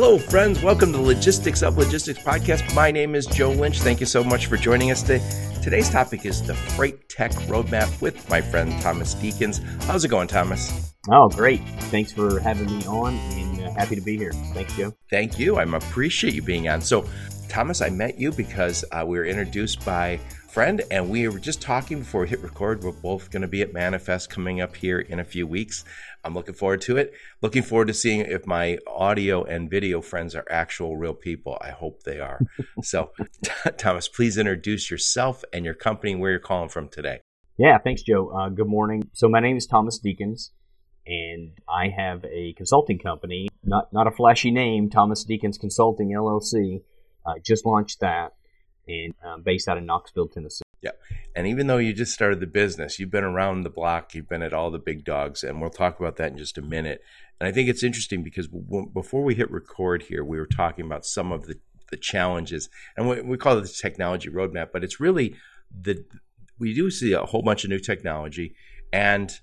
Hello, friends. Welcome to Logistics of Logistics podcast. My name is Joe Lynch. Thank you so much for joining us today. Today's topic is the Freight Tech Roadmap with my friend Thomas Deakins. How's it going, Thomas? Oh, great. Thanks for having me on and uh, happy to be here. Thanks, Joe. Thank you. I appreciate you being on. So, Thomas, I met you because uh, we were introduced by friend and we were just talking before we hit record. We're both going to be at Manifest coming up here in a few weeks. I'm looking forward to it. Looking forward to seeing if my audio and video friends are actual real people. I hope they are. so, Thomas, please introduce yourself and your company and where you're calling from today. Yeah, thanks, Joe. Uh, good morning. So, my name is Thomas Deakins, and I have a consulting company, not, not a flashy name, Thomas Deakins Consulting LLC. Uh, just launched that and um, based out of Knoxville, Tennessee. Yeah. And even though you just started the business, you've been around the block, you've been at all the big dogs, and we'll talk about that in just a minute. And I think it's interesting because before we hit record here, we were talking about some of the, the challenges, and we, we call it the technology roadmap, but it's really the we do see a whole bunch of new technology, and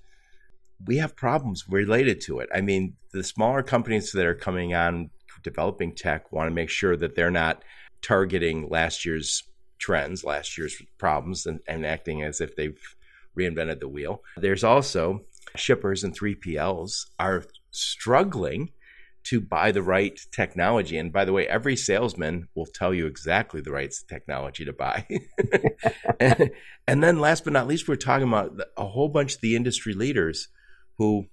we have problems related to it. I mean, the smaller companies that are coming on developing tech want to make sure that they're not targeting last year's trends, last year's problems, and, and acting as if they've reinvented the wheel. There's also shippers and 3PLs are struggling to buy the right technology. And by the way, every salesman will tell you exactly the right technology to buy. and, and, then last but not least, we're talking about a whole bunch of the industry leaders who,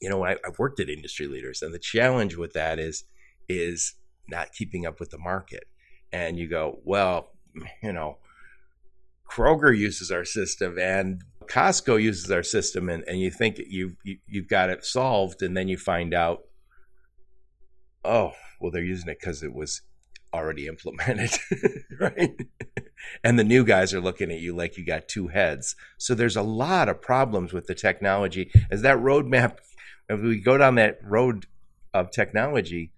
you know, I, I've worked at industry leaders, and the challenge with that is is not keeping up with the market. And you go, well, you know, Kroger uses our system and Costco uses our system, and, and you think you've you, you've got it solved, and then you find out, oh, well, they're using it because it was already implemented, right? and the new guys are looking at you like you got two heads. So there's a lot of problems with the technology. As that roadmap, if we go down that road of technology,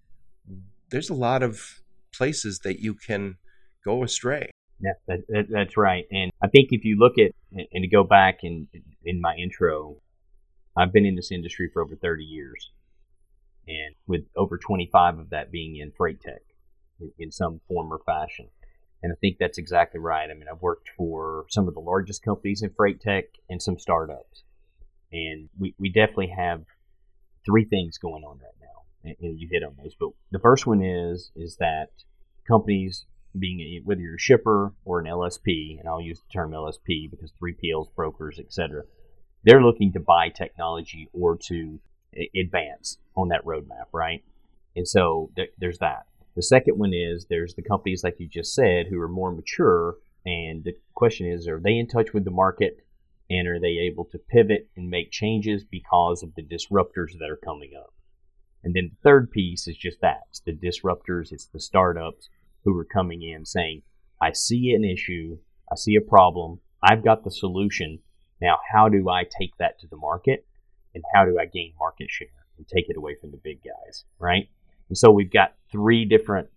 there's a lot of places that you can go astray. Yeah, that, that, that's right. And I think if you look at and to go back in in my intro, I've been in this industry for over 30 years, and with over 25 of that being in freight tech in, some form or fashion. And I think that's exactly right. I mean, I've worked for some of the largest companies in freight tech and some startups, and we we definitely have three things going on right. And you hit on those, but the first one is is that companies being a, whether you're a shipper or an LSP, and I'll use the term LSP because 3PLs, brokers, etc., they're looking to buy technology or to advance on that roadmap, right? And so th- there's that. The second one is there's the companies like you just said who are more mature, and the question is, are they in touch with the market, and are they able to pivot and make changes because of the disruptors that are coming up? And then the third piece is just that: it's the disruptors, it's the startups who are coming in saying, I see an issue, I see a problem, I've got the solution. Now, how do I take that to the market? And how do I gain market share and take it away from the big guys, right? And so we've got three different,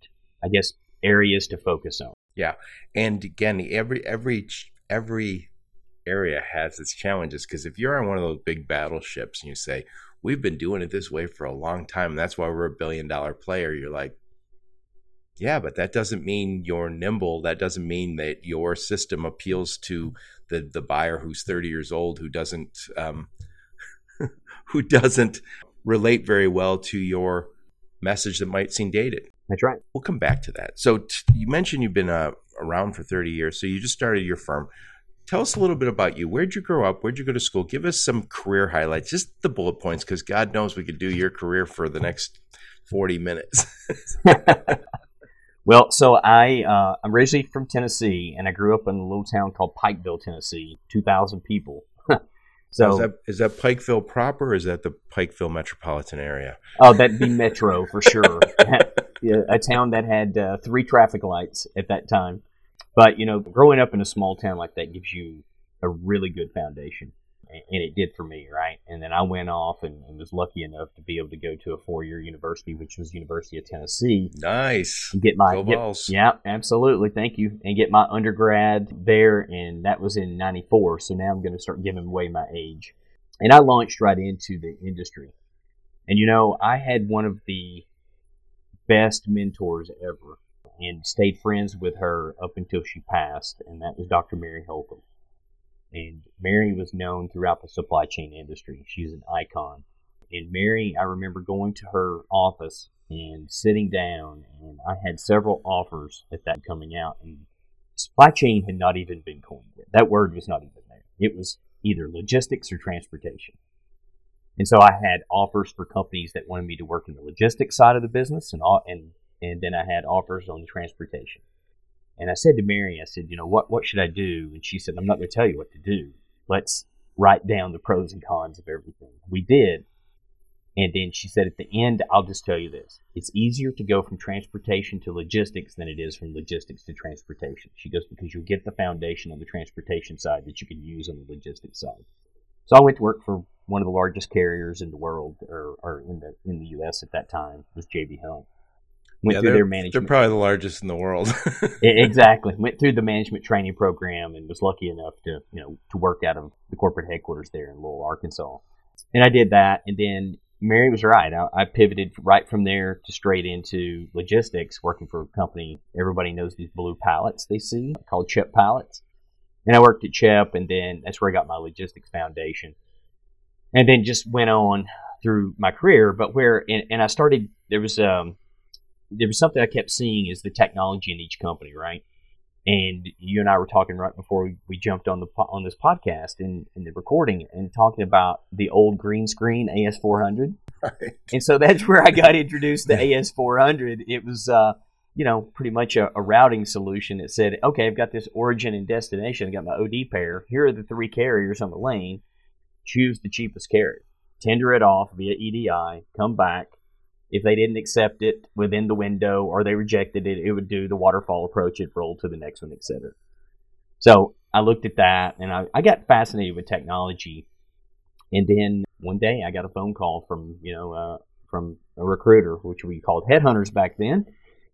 I guess, areas to focus on. Yeah. And again, every, every, every area has its challenges because if you're on one of those big battleships and you say, we've been doing it this way for a long time, and that's why we're a billion dollar player, you're like, yeah, but that doesn't mean you're nimble. That doesn't mean that your system appeals to the the buyer who's 30 years old who doesn't um, who doesn't relate very well to your message that might seem dated. That's right. We'll come back to that. So t- you mentioned you've been uh, around for 30 years. So you just started your firm. Tell us a little bit about you. Where'd you grow up? Where'd you go to school? Give us some career highlights, just the bullet points, because God knows we could do your career for the next 40 minutes. Well, so I uh, I'm originally from Tennessee, and I grew up in a little town called Pikeville, Tennessee, two thousand people. so is that, is that Pikeville proper, or is that the Pikeville metropolitan area? Oh, that'd be Metro for sure. a town that had uh, three traffic lights at that time. But you know, growing up in a small town like that gives you a really good foundation. and it did for me, right? And then I went off and, and was lucky enough to be able to go to a four-year university, which was University of Tennessee. Nice. And get my get- yeah, absolutely. Thank you. And get my undergrad there, and that was in '94. So now I'm going to start giving away my age. And I launched right into the industry. And you know, I had one of the best mentors ever, and stayed friends with her up until she passed, and that was Dr. Mary Holcomb. And Mary was known throughout the supply chain industry. She's an icon. And Mary, I remember going to her office and sitting down, and I had several offers at that coming out, and supply chain had not even been coined yet. That word was not even there. It was either logistics or transportation. And so I had offers for companies that wanted me to work in the logistics side of the business, and all, and and then I had offers on transportation. And I said to Mary, I said, you know, what what should I do? And she said, I'm not going to tell you what to do. Let's write down the pros and cons of everything. We did. And then she said, at the end, I'll just tell you this. It's easier to go from transportation to logistics than it is from logistics to transportation. She goes, because you'll get the foundation on the transportation side that you can use on the logistics side. So I went to work for one of the largest carriers in the world, or, or in the in the U.S. at that time, was J.B. Hunt. Went Yeah, through they're, their management. they're probably the largest in the world. Exactly. Went through the management training program and was lucky enough to, you know, to work out of the corporate headquarters there in Lowell, Arkansas. And I did that. And then Mary was right. I, I pivoted right from there to straight into logistics, working for a company. Everybody knows these blue pallets they see called CHEP pallets. And I worked at CHEP, and then that's where I got my logistics foundation. And then just went on through my career. But where, and, and I started, there was, um, there was something I kept seeing is the technology in each company, right? And you and I were talking right before we, we jumped on the on this podcast and in, the recording and talking about the old green screen AS400. Right. And so that's where I got introduced to AS400. It was, uh, you know, pretty much a, a routing solution that said, okay, I've got this origin and destination. I've got my OD pair. Here are the three carriers on the lane. Choose the cheapest carrier. Tender it off via EDI. Come back. If they didn't accept it within the window or they rejected it, it would do the waterfall approach. It roll to the next one, etc. So I looked at that and I, I got fascinated with technology. And then one day I got a phone call from, you know, uh, from a recruiter, which we called headhunters back then,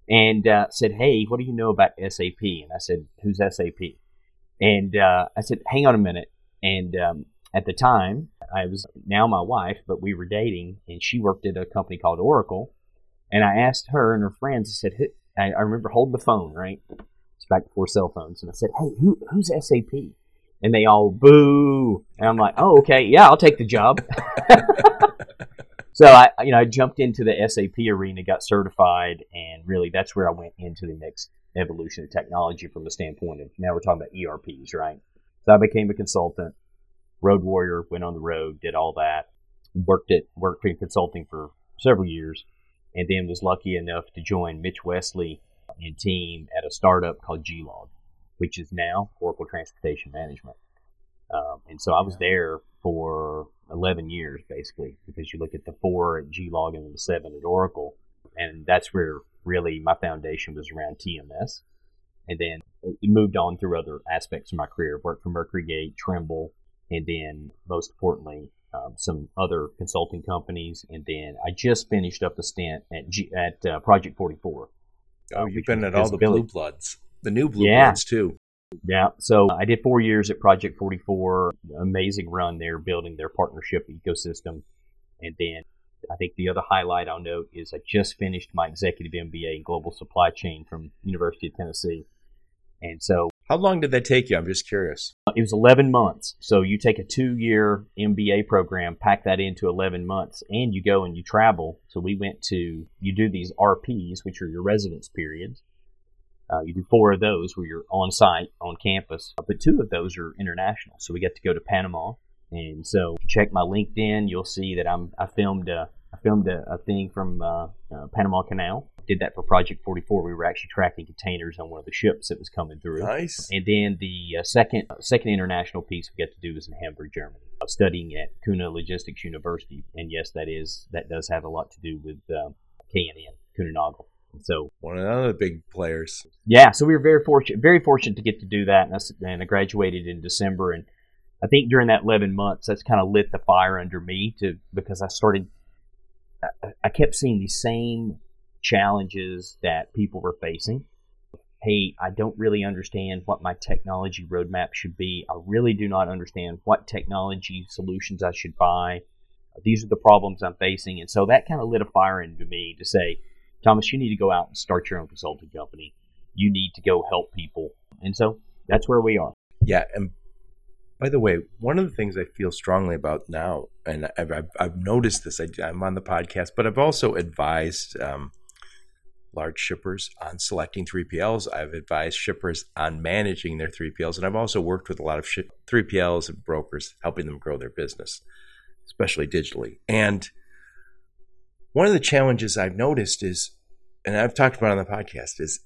and uh, said, Hey, what do you know about SAP? And I said, Who's SAP? And uh, I said, Hang on a minute. And um, at the time, I was now my wife, but we were dating, and she worked at a company called Oracle. And I asked her and her friends, I said, "Who-" I, I remember holding the phone, right? It's back before cell phones. And I said, Hey, who, who's SAP? And they all boo. And I'm like, Oh, okay. Yeah, I'll take the job. so I, you know, I jumped into the SAP arena, got certified, and really that's where I went into the next evolution of technology from the standpoint of now we're talking about ERPs, right? So I became a consultant, road warrior, went on the road, did all that, worked at worked in consulting for several years, and then was lucky enough to join Mitch Wesley and team at a startup called G-Log, which is now Oracle Transportation Management. Um, and so I was there for 11 years, basically, because you look at the four at G-Log and the seven at Oracle, and that's where really my foundation was around TMS. And then it moved on through other aspects of my career. Worked for MercuryGate, Trimble, and then most importantly, um, some other consulting companies. And then I just finished up the stint at G- at uh, Project 44. Oh, you've been at all the blue bloods, the new blue Yeah. bloods too. Yeah, so I did four years at project44. Amazing run there, building their partnership ecosystem. And then I think the other highlight I'll note is I just finished my executive MBA in global supply chain from University of Tennessee. And so How long did that take you? I'm just curious. it was 11 months. So you take a two year MBA program, pack that into 11 months, and you go and you travel. So we went to, you do these RPs, which are your residence periods. Uh, you do four of those where you're on site, on campus, but two of those are international. So we got to go to Panama. And so check my LinkedIn, you'll see that I'm, I filmed a, I filmed a, a thing from uh, uh, Panama Canal. Did that for project44. We were actually tracking containers on one of the ships that was coming through. Nice. And then the uh, second second international piece we got to do was in Hamburg, Germany, uh, studying at Kühne Logistics University. And yes, that is that does have a lot to do with um, KNN, Kuehne+Nagel. So One of the other big players. yeah, so we were very fortunate, very fortunate to get to do that. And and I graduated in December, and I think during that 11 months, that's kind of lit the fire under me to because I started, I, I kept seeing these same challenges that people were facing. Hey, I don't really understand what my technology roadmap should be. I really do not understand what technology solutions I should buy. These are the problems I'm facing. And so that kind of lit a fire into me to say, Thomas, you need to go out and start your own consulting company. You need to go help people. And so that's where we are. Yeah. And by the way, one of the things I feel strongly about now, and I've, I've, I've noticed this, I, am on the podcast, but I've also advised um, large shippers on selecting 3PLs. I've advised shippers on managing their 3PLs. And I've also worked with a lot of 3PLs and brokers, helping them grow their business, especially digitally. And one of the challenges I've noticed is, and I've talked about on the podcast, is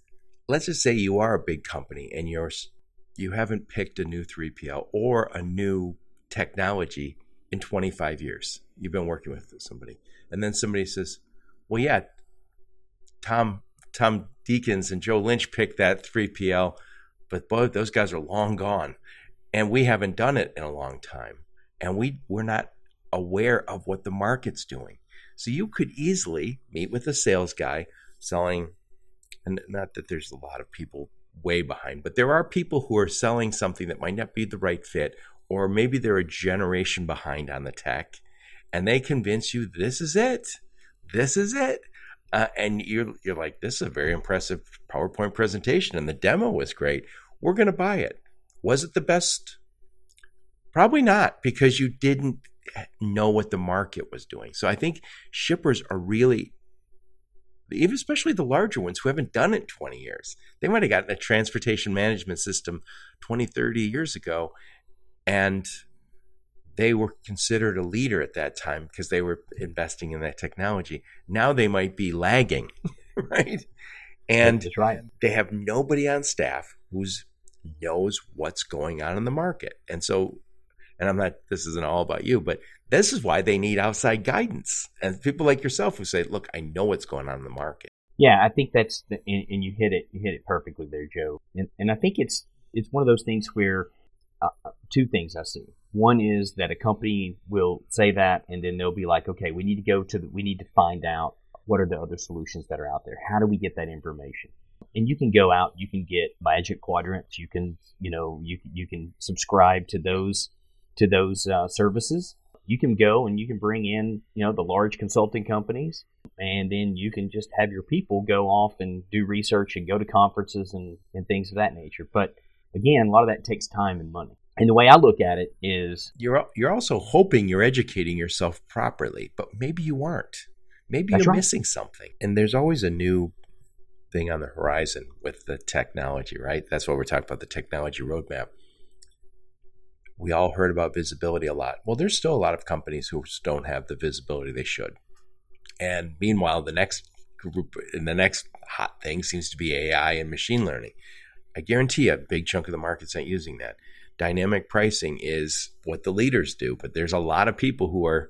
let's just say you are a big company and you're you haven't picked a new 3PL or a new technology in 25 years. You've been working with somebody. And then somebody says, "Well, yeah, Tom Tom Deakins and Joe Lynch picked that 3PL, but both those guys are long gone, and we haven't done it in a long time, and we we're not aware of what the market's doing. So you could easily meet with a sales guy selling, and not that there's a lot of people way behind, but there are people who are selling something that might not be the right fit, or maybe they're a generation behind on the tech, and they convince you this is it, this is it uh, and you're you're like, this is a very impressive PowerPoint presentation, and the demo was great. We're going to buy it. Was it the best? Probably not, because you didn't know what the market was doing. So I think shippers are really, even especially the larger ones who haven't done it 20 years. They might have gotten a transportation management system 20, 30 years ago, and they were considered a leader at that time because they were investing in that technology. Now they might be lagging, right? And they have nobody on staff who's knows what's going on in the market. And so, and I'm not, this isn't all about you, but this is why they need outside guidance and people like yourself who say, look, I know what's going on in the market. Yeah, I think that's, the, and, and, you hit it, you hit it perfectly there, Joe. And, and I think it's, it's one of those things where uh, two things I see. One is that a company will say that, and then they'll be like, okay, we need to go to, the, we need to find out what are the other solutions that are out there. How do we get that information? And you can go out, you can get Magic Quadrants, you can, you know, you you can subscribe to those to those uh, services. You can go and you can bring in, you know, the large consulting companies, and then you can just have your people go off and do research and go to conferences and, and things of that nature. But again, a lot of that takes time and money. And the way I look at it is you're you're also hoping you're educating yourself properly, but maybe you aren't. Maybe you're right. missing something. And there's always a new thing on the horizon with the technology, right? That's what we're talking about the technology roadmap. We all heard about visibility a lot. Well, there's still a lot of companies who don't have the visibility they should. And meanwhile, the next group and the next hot thing seems to be AI and machine learning. I guarantee you a big chunk of the market's not using that dynamic pricing is what the leaders do, but there's a lot of people who are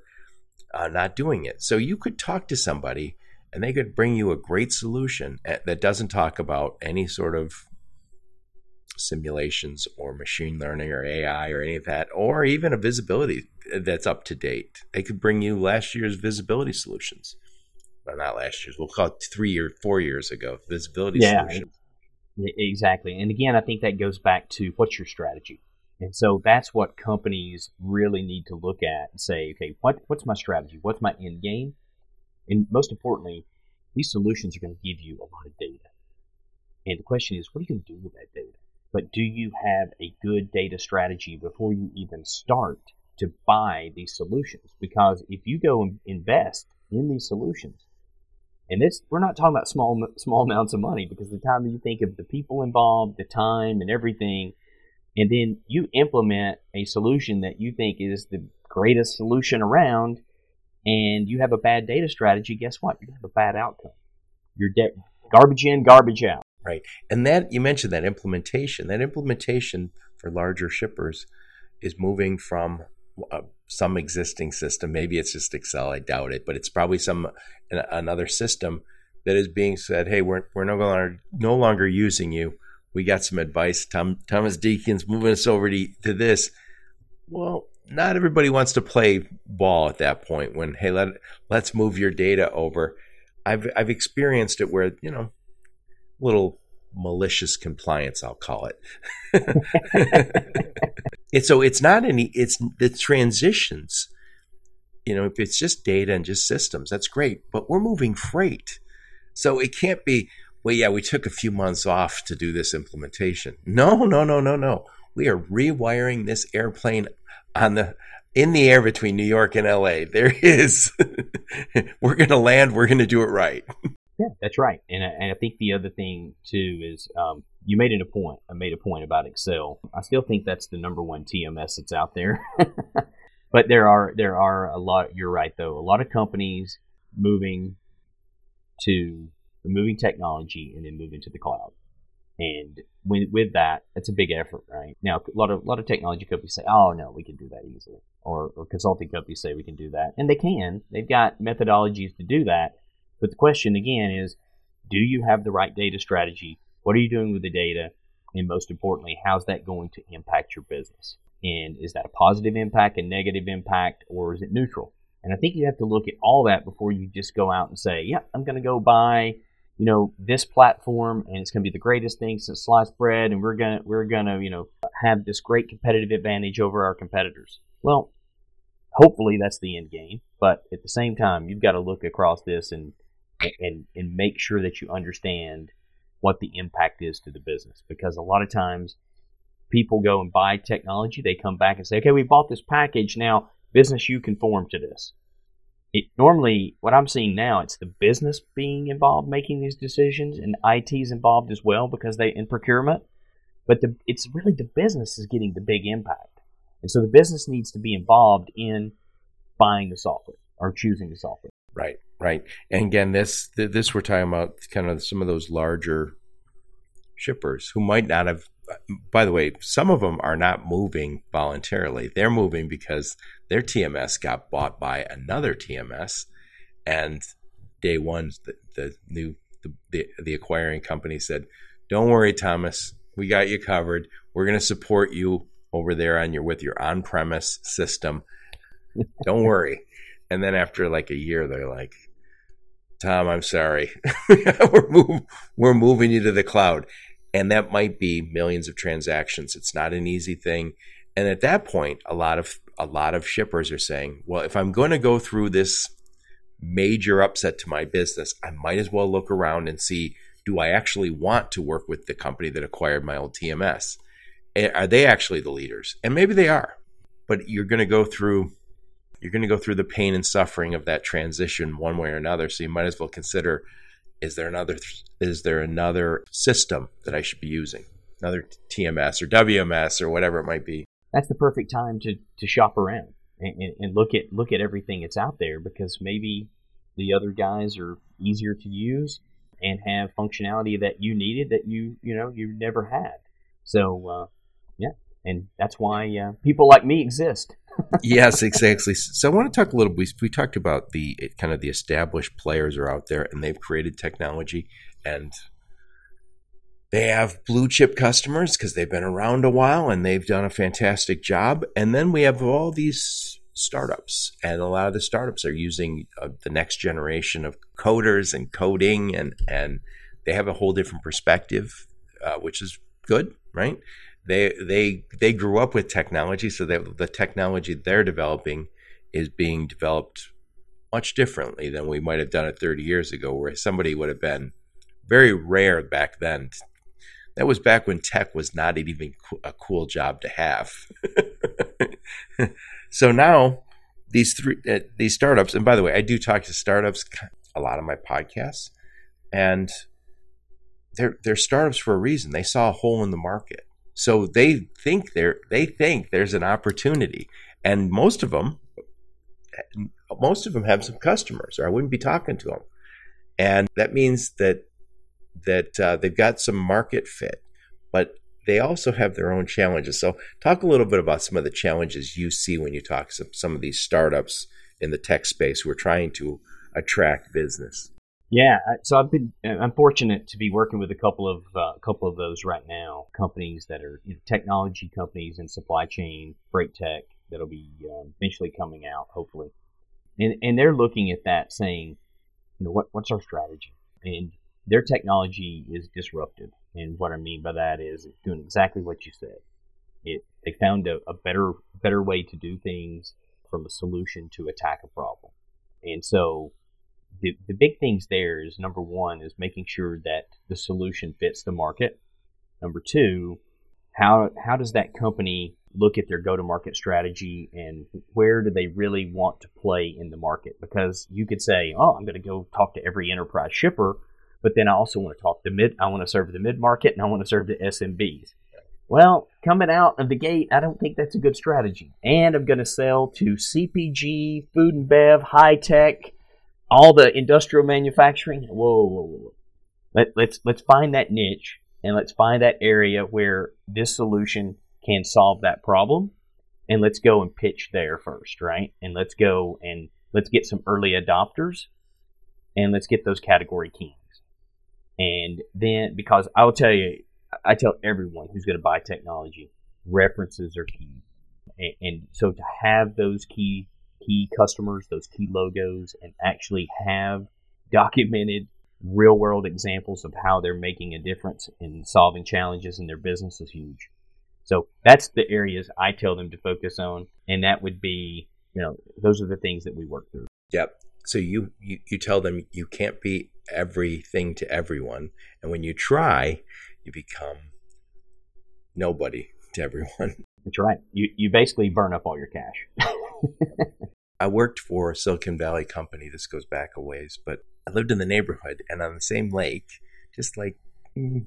uh, not doing it. So you could talk to somebody and they could bring you a great solution that doesn't talk about any sort of simulations or machine learning or AI or any of that, or even a visibility that's up to date. They could bring you last year's visibility solutions. Well, not last year's, we'll call it three or four years ago, visibility yeah, solutions. Exactly. And again, I think that goes back to what's your strategy? And so that's what companies really need to look at and say, okay, what, what's my strategy? What's my end game? And most importantly, these solutions are going to give you a lot of data. And the question is, what are you going to do with that data? But do you have a good data strategy before you even start to buy these solutions? Because if you go and invest in these solutions, and this we're not talking about small small amounts of money because the time you think of the people involved, the time and everything, and then you implement a solution that you think is the greatest solution around, and you have a bad data strategy, guess what? You have a bad outcome. You're de- garbage in, garbage out. Right. And that you mentioned that implementation. That implementation for larger shippers is moving from uh, some existing system. Maybe it's just Excel. I doubt it, but it's probably some another system that is being said, "Hey, we're we're no longer no longer using you we got some advice. Tom, Thomas Deakins moving us over to, to this. Well, not everybody wants to play ball at that point when hey let let's move your data over. I've I've experienced it where, you know, little malicious compliance, I'll call it. so it's not any it's the transitions. You know, if it's just data and just systems, that's great. But we're moving freight. So it can't be, well, yeah, we took a few months off to do this implementation. No, no, no, no, no. We are rewiring this airplane on the in the air between New York and LA. There is. we're going to land. We're going to do it right. Yeah, that's right. And I, and I think the other thing too is um, you made it a point. I made a point about Excel. I still think that's the number one TMS that's out there. but there are there are a lot. You're right though. A lot of companies moving to moving technology and then moving to the cloud. And when, with that, it's a big effort, right? Now, a lot of a lot of technology companies say, "Oh no, we can do that easily," or, or consulting companies say we can do that, and they can. They've got methodologies to do that. But the question again is, do you have the right data strategy? What are you doing with the data? And most importantly, how's that going to impact your business? And is that a positive impact, a negative impact, or is it neutral? And I think you have to look at all that before you just go out and say, "Yeah, I'm going to go buy." you know this platform and it's going to be the greatest thing since sliced bread and we're going to we're going to you know have this great competitive advantage over our competitors well hopefully that's the end game but at the same time you've got to look across this and and and make sure that you understand what the impact is to the business. Because a lot of times people go and buy technology they come back and say okay we bought this package. Now business you conform to this. It normally what I'm seeing now it's the business being involved making these decisions and IT's involved as well because they in procurement. But the, it's really the business is getting the big impact. And so the business needs to be involved in buying the software or choosing the software right right and again this this we're talking about kind of some of those larger shippers who might not have by the way, some of them are not moving voluntarily. They're moving because their TMS got bought by another TMS, and day one, the, the new the, the, the acquiring company said, "Don't worry, Thomas, we got you covered. We're going to support you over there on your with your on-premise system. Don't worry." And then after like a year, they're like, "Tom, I'm sorry, we're move, we're moving you to the cloud." and that might be millions of transactions. It's not an easy thing. And at that point a lot of a lot of shippers are saying well if i'm going to go through this major upset to my business i might as well look around and see do i actually want to work with the company that acquired my old tms eh, are they actually the leaders? And maybe they are. But you're going to go through you're going to go through the pain and suffering of that transition one way or another so you might as well consider is there another is there another system that I should be using? Another TMS or WMS or whatever it might be. That's the perfect time to, to shop around and, and, and look at look at everything that's out there because maybe the other guys are easier to use and have functionality that you needed that you you know you never had. So uh, yeah, and that's why uh, people like me exist yes, exactly. So I want to talk a little. We we talked about the kind of the established players are out there and they've created technology and they have blue chip customers because they've been around a while and they've done a fantastic job. And then we have all these startups, and a lot of the startups are using uh, the next generation of coders and coding, and and they have a whole different perspective, uh, which is good, right? They they they grew up with technology, so that the technology they're developing is being developed much differently than we might have done it 30 years ago, where somebody would have been very rare back then. That was back when tech was not even a cool job to have. so now these three uh, these startups, and by the way, I do talk to startups a lot of my podcasts, and they're they're startups for a reason. They saw a hole in the market so they think there they think there's an opportunity, and most of them, most of them have some customers, or I wouldn't be talking to them. And that means that that uh, they've got some market fit, but they also have their own challenges. So, talk a little bit about some of the challenges you see when you talk to some of these startups in the tech space who are trying to attract business. Yeah, so I've been I'm fortunate to be working with a couple of uh, a couple of those right now. Companies that are you know, technology companies and supply chain, freight tech, that'll be um, eventually coming out, hopefully. And and they're looking at that, saying, you know, what what's our strategy? And their technology is disruptive, and what I mean by that is it's doing exactly what you said. It they found a, a better better way to do things from a solution to attack a problem, and so the, the big things there is number one is making sure that the solution fits the market. Number two, how how does that company look at their go to market strategy and where do they really want to play in the market? Because you could say, oh, I'm going to go talk to every enterprise shipper, but then I also want to talk to mid. I want to serve the mid market and I want to serve the SMBs. Well, coming out of the gate, I don't think that's a good strategy. And I'm going to sell to CPG, food and bev, high tech, all the industrial manufacturing. Whoa, whoa, whoa. Let, let's let's find that niche and let's find that area where this solution can solve that problem, and let's go and pitch there first, right? And let's go and let's get some early adopters, and let's get those category kings. And then, because I will tell you, I tell everyone who's going to buy technology, references are key. And, and so to have those key key customers, those key logos, and actually have documented real world examples of how they're making a difference in solving challenges in their business is huge. So that's the areas I tell them to focus on, and that would be, you know, those are the things that we work through. Yep. So you you, you tell them you can't be everything to everyone, and when you try, you become nobody to everyone. That's right. You you basically burn up all your cash. I worked for a Silicon Valley company. This goes back a ways, but I lived in the neighborhood and on the same lake, just like mm,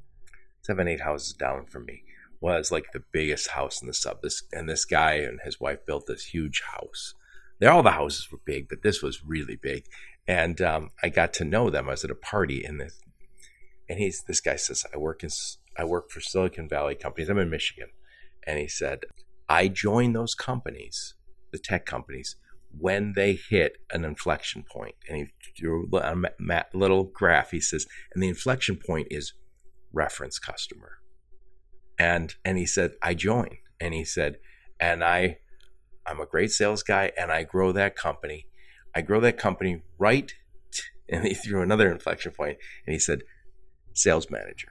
seven, eight houses down from me, was like the biggest house in the sub. This and this guy and his wife built this huge house. There, all the houses were big, but this was really big. And um, I got to know them. I was at a party, and this, and he's this guy says, "I work in I work for Silicon Valley companies. I'm in Michigan," and he said, "I join those companies, the tech companies, when they hit an inflection point. And he drew a little graph. He says, and the inflection point is reference customer. And and he said, I join. And he said, and I I'm a great sales guy and I grow that company. I grow that company right and he threw another inflection point and he said, sales manager.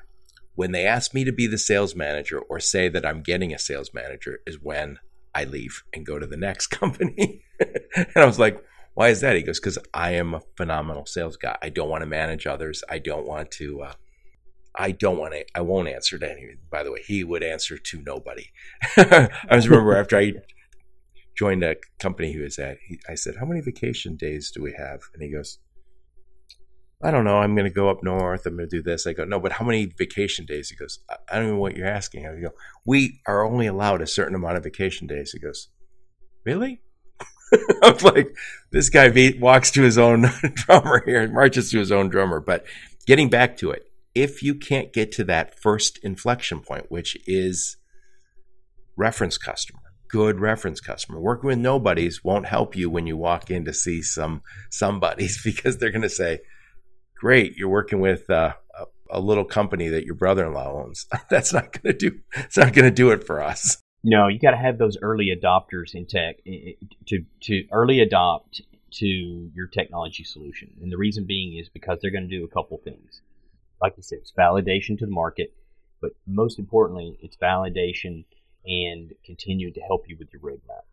When they ask me to be the sales manager or say that I'm getting a sales manager is when I leave and go to the next company. and I was like, why is that? He goes, because I am a phenomenal sales guy. I don't want to manage others. I don't want to. Uh, I don't want to. I won't answer to anyone. By the way, he would answer to nobody. I just remember after I joined a company he was at, he, I said, "How many vacation days do we have?" And he goes, I don't know. I'm going to go up north. I'm going to do this. I go, no, but how many vacation days? He goes, I don't know what you're asking. I go, we are only allowed a certain amount of vacation days. He goes, really? I was like, this guy walks to his own drummer here, marches to his own drummer. But getting back to it, if you can't get to that first inflection point, which is reference customer, good reference customer, working with nobodies won't help you when you walk in to see some somebodies because they're going to say, great, you're working with uh, a, a, little company that your brother-in-law owns. That's not going to do. It's not going to do it for us. No, you got to have those early adopters in tech to to early adopt to your technology solution, and the reason being is because they're going to do a couple things. Like I said, it's validation to the market, but most importantly, it's validation and continue to help you with your roadmap.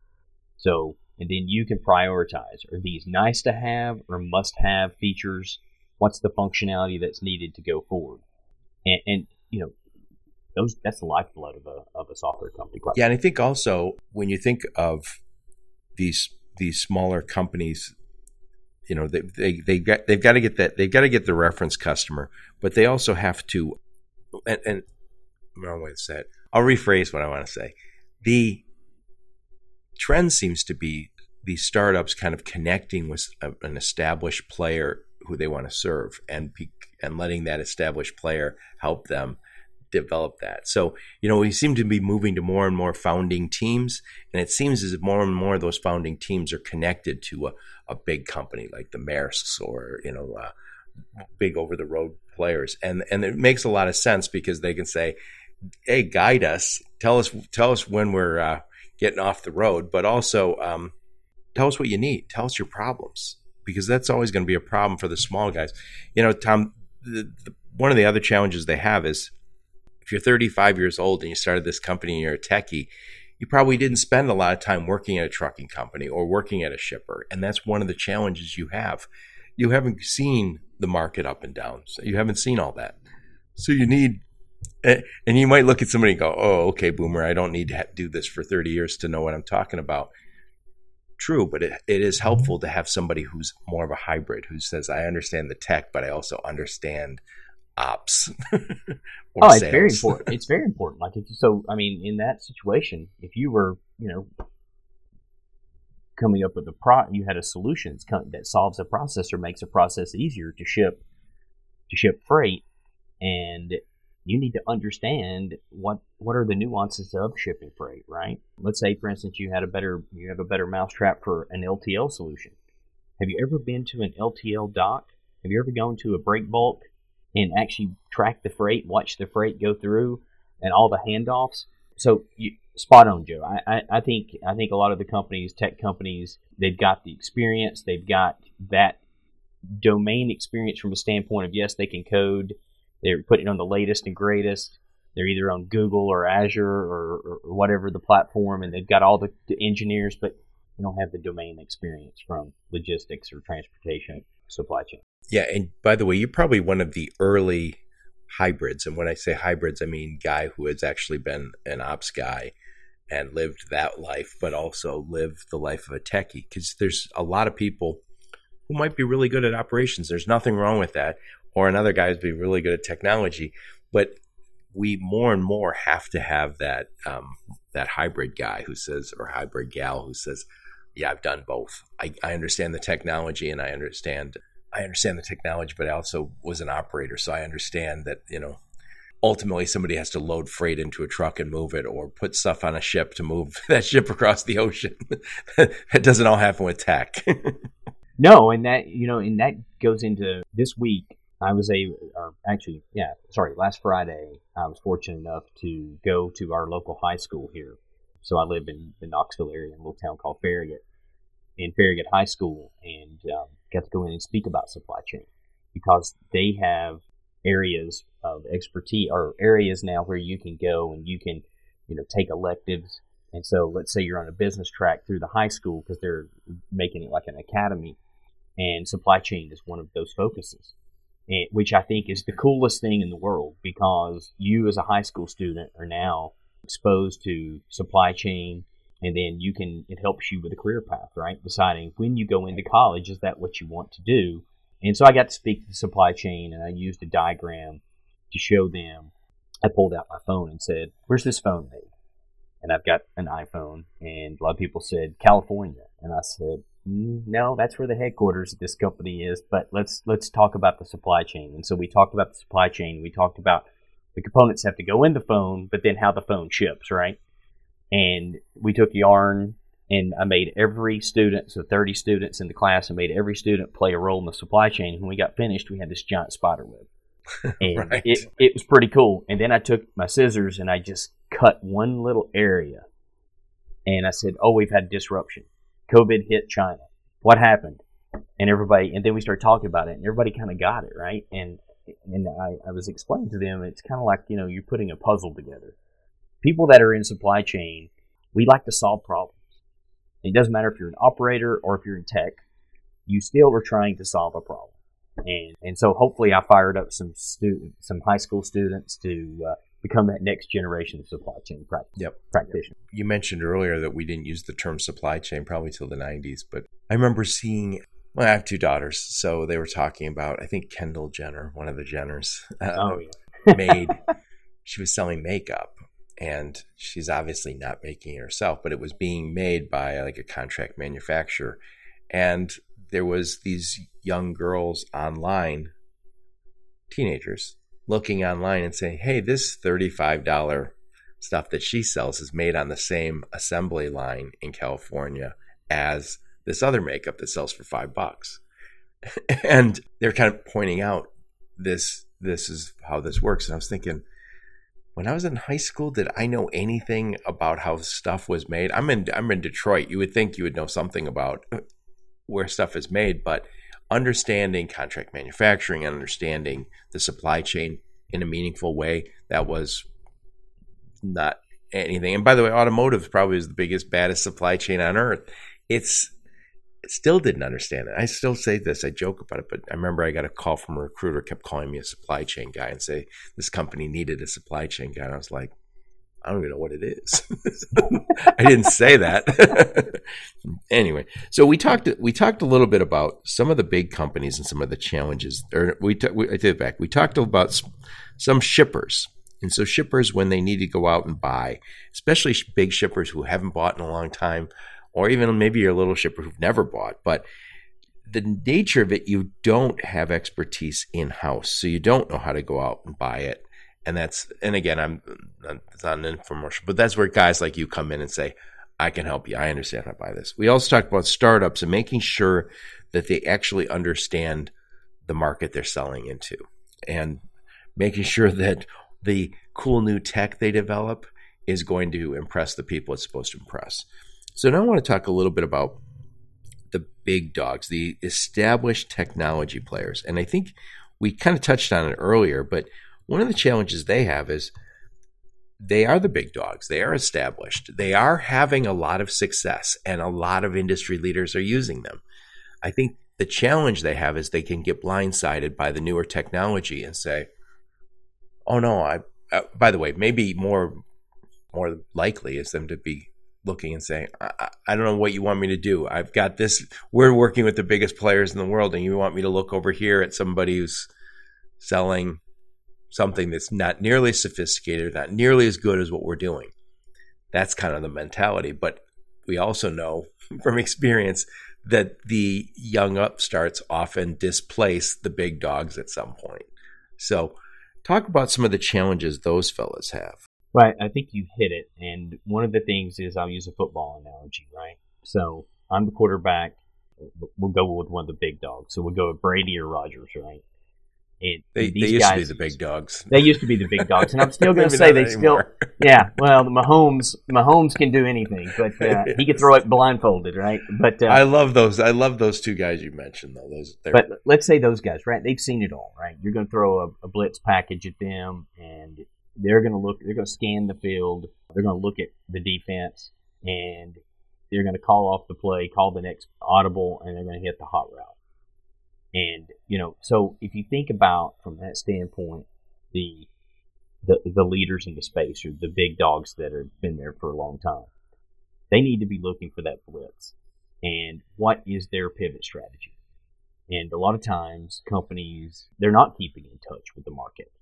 So, and then you can prioritize: are these nice to have or must have features what's the functionality that's needed to go forward, and, and you know those that's the lifeblood of a of a software company. Yeah, and I think also when you think of these these smaller companies, you know they they they got they've got to get that they've got to get the reference customer, but they also have to and, and wrong way to say it. I'll rephrase what I want to say. The trend seems to be these startups kind of connecting with a, an established player who they want to serve and and letting that established player help them develop that. So, you know, we seem to be moving to more and more founding teams, and it seems as if more and more of those founding teams are connected to a, a big company like the Maersks or, you know, uh, big over the road players. And and it makes a lot of sense because they can say, "Hey, guide us. Tell us tell us when we're uh, getting off the road, but also um, tell us what you need. Tell us your problems because that's always going to be a problem for the small guys. You know, Tom, the, the, one of the other challenges they have is if you're 35 years old and you started this company and you're a techie, you probably didn't spend a lot of time working at a trucking company or working at a shipper. And that's one of the challenges you have. You haven't seen the market up and down. So you haven't seen all that. So you need, and you might look at somebody and go, oh, okay, boomer, I don't need to do this for 30 years to know what I'm talking about true, but it, it is helpful to have somebody who's more of a hybrid who says, I understand the tech, but I also understand ops. oh, it's sales. very important. It's very important. Like, if, so, I mean, in that situation, if you were, you know, coming up with a pro, you had a solution that solves a process or makes a process easier to ship, to ship freight, and you need to understand what what are the nuances of shipping freight, right? Let's say, for instance, you had a better you have a better mousetrap for an LTL solution. Have you ever been to an LTL dock? Have you ever gone to a break bulk and actually track the freight, watch the freight go through, and all the handoffs? So, you, spot on, Joe. I, I, I think I think a lot of the companies, tech companies, they've got the experience, they've got that domain experience from a standpoint of yes, they can code they're putting on the latest and greatest. They're either on Google or Azure or, or whatever the platform, and they've got all the, the engineers, but they don't have the domain experience from logistics or transportation supply chain. Yeah, and by the way, you're probably one of the early hybrids. And when I say hybrids, I mean guy who has actually been an ops guy and lived that life, but also lived the life of a techie. Because there's a lot of people who might be really good at operations. There's nothing wrong with that or another guy who's be really good at technology. But we more and more have to have that um, that hybrid guy who says, or hybrid gal who says, "Yeah, I've done both. I, I understand the technology, and I understand I understand the technology, but I also was an operator, so I understand that you know." Ultimately, somebody has to load freight into a truck and move it, or put stuff on a ship to move that ship across the ocean. that doesn't all happen with tech. no, and that you know, and that goes into this week I was a, or actually, yeah, sorry, last Friday, I was fortunate enough to go to our local high school here. So I live in the Knoxville area, in a little town called Farragut, in Farragut High School, and um, got to go in and speak about supply chain because they have areas of expertise or areas now where you can go and you can, you know, take electives. And so let's say you're on a business track through the high school because they're making it like an academy, and supply chain is one of those focuses which I think is the coolest thing in the world because you, as a high school student, are now exposed to supply chain, and then you can it helps you with a career path, right? Deciding when you go into college, is that what you want to do? And so I got to speak to the supply chain, and I used a diagram to show them. I pulled out my phone and said, "Where's this phone made?" And I've got an iPhone, and a lot of people said California, and I said, no, that's where the headquarters of this company is. But let's let's talk about the supply chain. And so we talked about the supply chain. We talked about the components have to go in the phone, but then how the phone ships, right? And we took yarn and I made every student, so 30 students in the class, and made every student play a role in the supply chain. When we got finished, we had this giant spider web. And right. it, it was pretty cool. And then I took my scissors and I just cut one little area. And I said, Oh, we've had disruption. COVID hit China. What happened? And everybody, and then we started talking about it, and everybody kind of got it right. And and I, I was explaining to them, it's kind of like you know you're putting a puzzle together. People that are in supply chain, we like to solve problems. It doesn't matter if you're an operator or if you're in tech, you still are trying to solve a problem. And and so hopefully I fired up some student, some high school students to uh, become that next generation of supply chain yep. practitioner. You mentioned earlier that we didn't use the term supply chain probably till the 90s, but I remember seeing. Well, I have two daughters, so they were talking about. I think Kendall Jenner, one of the Jenners, uh, oh, yeah. made. She was selling makeup, and she's obviously not making it herself, but it was being made by like a contract manufacturer, and there was these young girls online, teenagers looking online and saying, hey, this $35 stuff that she sells is made on the same assembly line in California as this other makeup that sells for five bucks. and they're kind of pointing out this this is how this works. And I was thinking, when I was in high school, did I know anything about how stuff was made? I'm in I'm in Detroit. You would think you would know something about where stuff is made, but understanding contract manufacturing and understanding the supply chain in a meaningful way, that was not anything. And by the way, automotive probably is the biggest, baddest supply chain on earth. It's still didn't understand it. I still say this. I joke about it, but I remember I got a call from a recruiter, kept calling me a supply chain guy, and say this company needed a supply chain guy. And I was like, I don't even know what it is. I didn't say that. anyway, so we talked we talked a little bit about some of the big companies and some of the challenges. Or we, t- we I take it back. We talked about some shippers. And so shippers, when they need to go out and buy, especially big shippers who haven't bought in a long time, or even maybe you're a little shipper who've never bought, but the nature of it, you don't have expertise in house, so you don't know how to go out and buy it. And that's, and again, I'm it's not an infomercial, but that's where guys like you come in and say, I can help you. I understand how to buy this. We also talked about startups and making sure that they actually understand the market they're selling into and making sure that the cool new tech they develop is going to impress the people it's supposed to impress. So now I want to talk a little bit about the big dogs, the established technology players. And I think we kind of touched on it earlier, but one of the challenges they have is they are the big dogs. They are established. They are having a lot of success, and a lot of industry leaders are using them. I think the challenge they have is they can get blindsided by the newer technology and say, "Oh no, I." Uh, by the way, maybe more more likely is them to be looking and saying, I, I, don't know what you want me to do. I've got this. We're working with the biggest players in the world, and you want me to look over here at somebody who's selling something that's not nearly as sophisticated, not nearly as good as what we're doing. That's kind of the mentality. But we also know from experience that the young upstarts often displace the big dogs at some point. So, talk about some of the challenges those fellas have. Right, I think you hit it. And one of the things is I'll use a football analogy, right? So I'm the quarterback. We'll go with one of the big dogs. So we'll go with Brady or Rodgers, right? And they, they used guys, to be the big dogs. They used to be the big dogs, and I'm still going to say they anymore. still. Yeah, well, Mahomes, Mahomes can do anything, but uh, yes. he can throw it blindfolded, right? But uh, I love those. I love those two guys you mentioned, though. Those, but let's say those guys, right? They've seen it all, right? You're going to throw a, a blitz package at them, and they're going to look, they're going to scan the field, they're going to look at the defense, and they're going to call off the play, call the next audible, and they're going to hit the hot route. And you know, so if you think about from that standpoint, the the, the leaders in the space or the big dogs that have been there for a long time, they need to be looking for that blitz. And what is their pivot strategy? And a lot of times, companies they're not keeping in touch with the market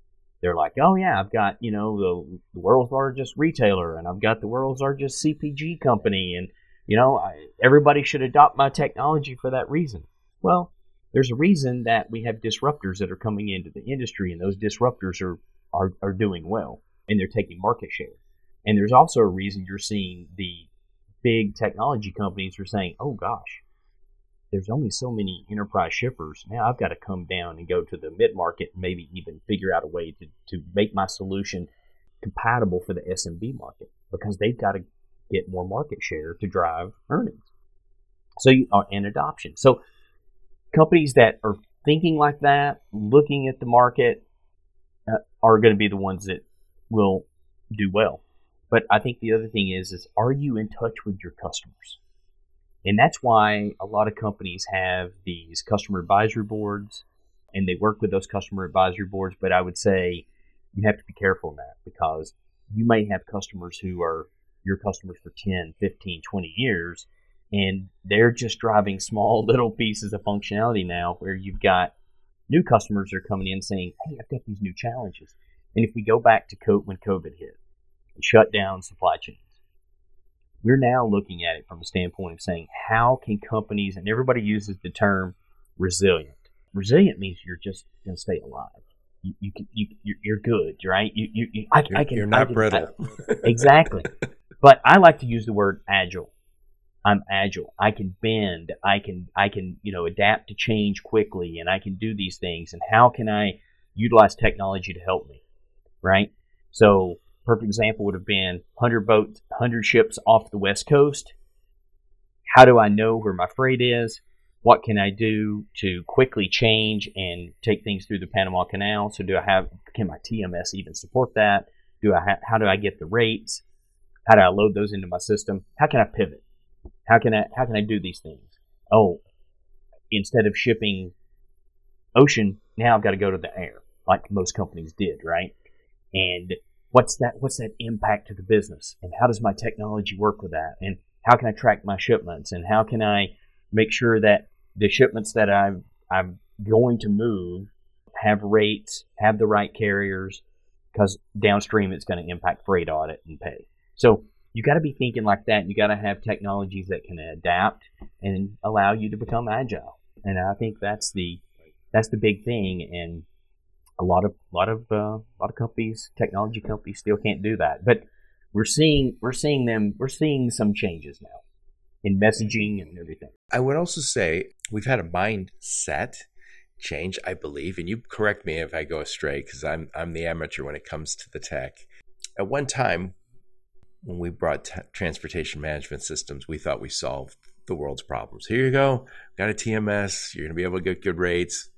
they're like, oh yeah, I've got you know the, the, world's largest retailer, and I've got the world's largest CPG company, and you know I, everybody should adopt my technology for that reason. Well, there's a reason that we have disruptors that are coming into the industry, and those disruptors are are, are doing well, and they're taking market share. And there's also a reason you're seeing the big technology companies are saying, oh gosh, there's only so many enterprise shippers. Now I've got to come down and go to the mid market and maybe even figure out a way to, to make my solution compatible for the SMB market because they've got to get more market share to drive earnings. So you are uh, in adoption. So companies that are thinking like that, looking at the market, uh, are going to be the ones that will do well. But I think the other thing is, is are you in touch with your customers? And that's why a lot of companies have these customer advisory boards and they work with those customer advisory boards. But I would say you have to be careful in that because you may have customers who are your customers for 10, 15, 20 years, and they're just driving small little pieces of functionality now where you've got new customers are coming in saying, Hey, I've got these new challenges. And if we go back to COVID, when COVID hit, and shut down supply chains, we're now looking at it from a standpoint of saying how can companies and everybody uses the term resilient. Resilient means you're just going to stay alive. You, you, you you're good right? You, you, you I, you're, I can you're not I brittle. I, exactly. But i like to use the word agile i'm agile i can bend i can i can you know adapt to change quickly and i can do these things and how can i utilize technology to help me right So, perfect example would have been 100 boats, 100 ships off the west coast. How do I know where my freight is? What can I do to quickly change and take things through the Panama Canal? So, do I have can my TMS even support that? Do I ha- how do I get the rates? How do I load those into my system? How can I pivot? How can I how can I do these things? Oh, instead of shipping ocean, now I've got to go to the air, like most companies did, right? And what's that what's that impact to the business? And how does my technology work with that? And how can I track my shipments? And how can I make sure that the shipments that I'm I'm going to move have rates, have the right carriers, because downstream it's going to impact freight audit and pay. So you got to be thinking like that. You got to have technologies that can adapt and allow you to become agile. And I think that's the that's the big thing. And a lot of lot of uh, a lot of companies, technology companies, still can't do that. But we're seeing we're seeing them we're seeing some changes now in messaging and everything. I would also say we've had a mindset change, I believe, and you correct me if I go astray because I'm I'm the amateur when it comes to the tech. At one time, when we brought t- transportation management systems, we thought we solved the world's problems. Here you go, got a TMS. You're going to be able to get good rates.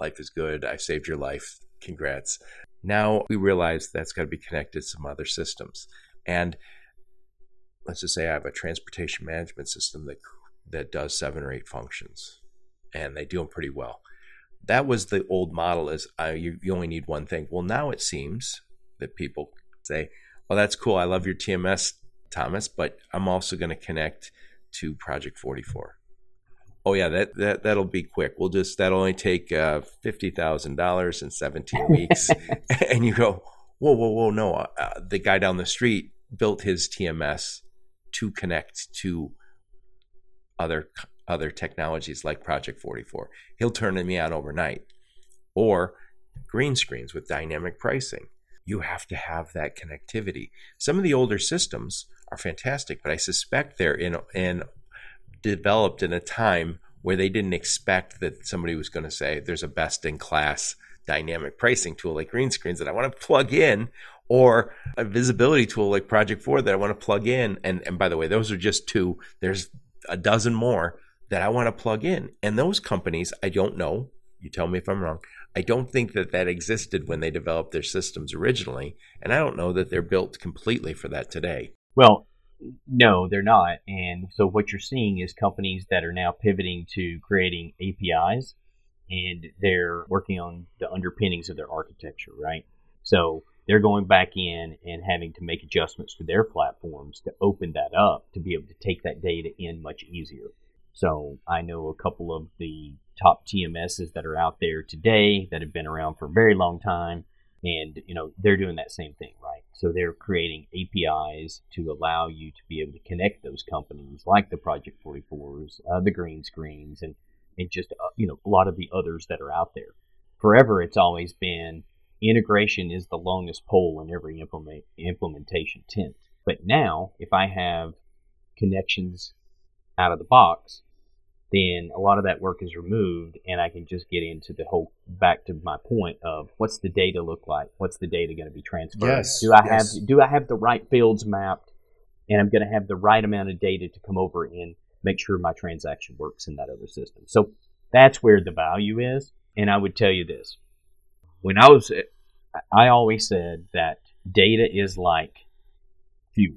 Life is good. I saved your life. Congrats. Now we realize that's got to be connected to some other systems. And let's just say I have a transportation management system that that does seven or eight functions, and they do them pretty well. That was the old model: is uh, you, you only need one thing. Well, now it seems that people say, well, that's cool. I love your TMS, Thomas, but I'm also going to connect to Project 44. Oh yeah, that that that'll be quick. We'll just that'll only take uh, fifty thousand dollars in seventeen weeks, and you go, whoa, whoa, whoa, no! Uh, uh the guy down the street built his TMS to connect to other other technologies like project44. He'll turn it me on overnight, or Greenscreens with dynamic pricing you have to have that connectivity. Some of the older systems are fantastic, but I suspect they're in in developed in a time where they didn't expect that somebody was going to say there's a best in class dynamic pricing tool like Greenscreens that I want to plug in or a visibility tool like project44 that I want to plug in and and by the way those are just two there's a dozen more that I want to plug in and those companies I don't know you tell me if I'm wrong I don't think that that existed when they developed their systems originally, and I don't know that they're built completely for that today. Well, no, they're not. And so what you're seeing is companies that are now pivoting to creating APIs and they're working on the underpinnings of their architecture, right? So they're going back in and having to make adjustments to their platforms to open that up to be able to take that data in much easier. So I know a couple of the top TMSs that are out there today that have been around for a very long time. And, you know, they're doing that same thing, right? So they're creating APIs to allow you to be able to connect those companies like the project44s, uh, the Greenscreens, and, and just, uh, you know, a lot of the others that are out there. Forever, it's always been integration is the longest pole in every implement, implementation tent. But now, if I have connections out of the box, then a lot of that work is removed and I can just get into the whole back to my point of what's the data look like? What's the data going to be transferred? Yes, do I yes. have do I have the right fields mapped and I'm going to have the right amount of data to come over and make sure my transaction works in that other system. So that's where the value is and I would tell you this. When I was I always said that data is like fuel.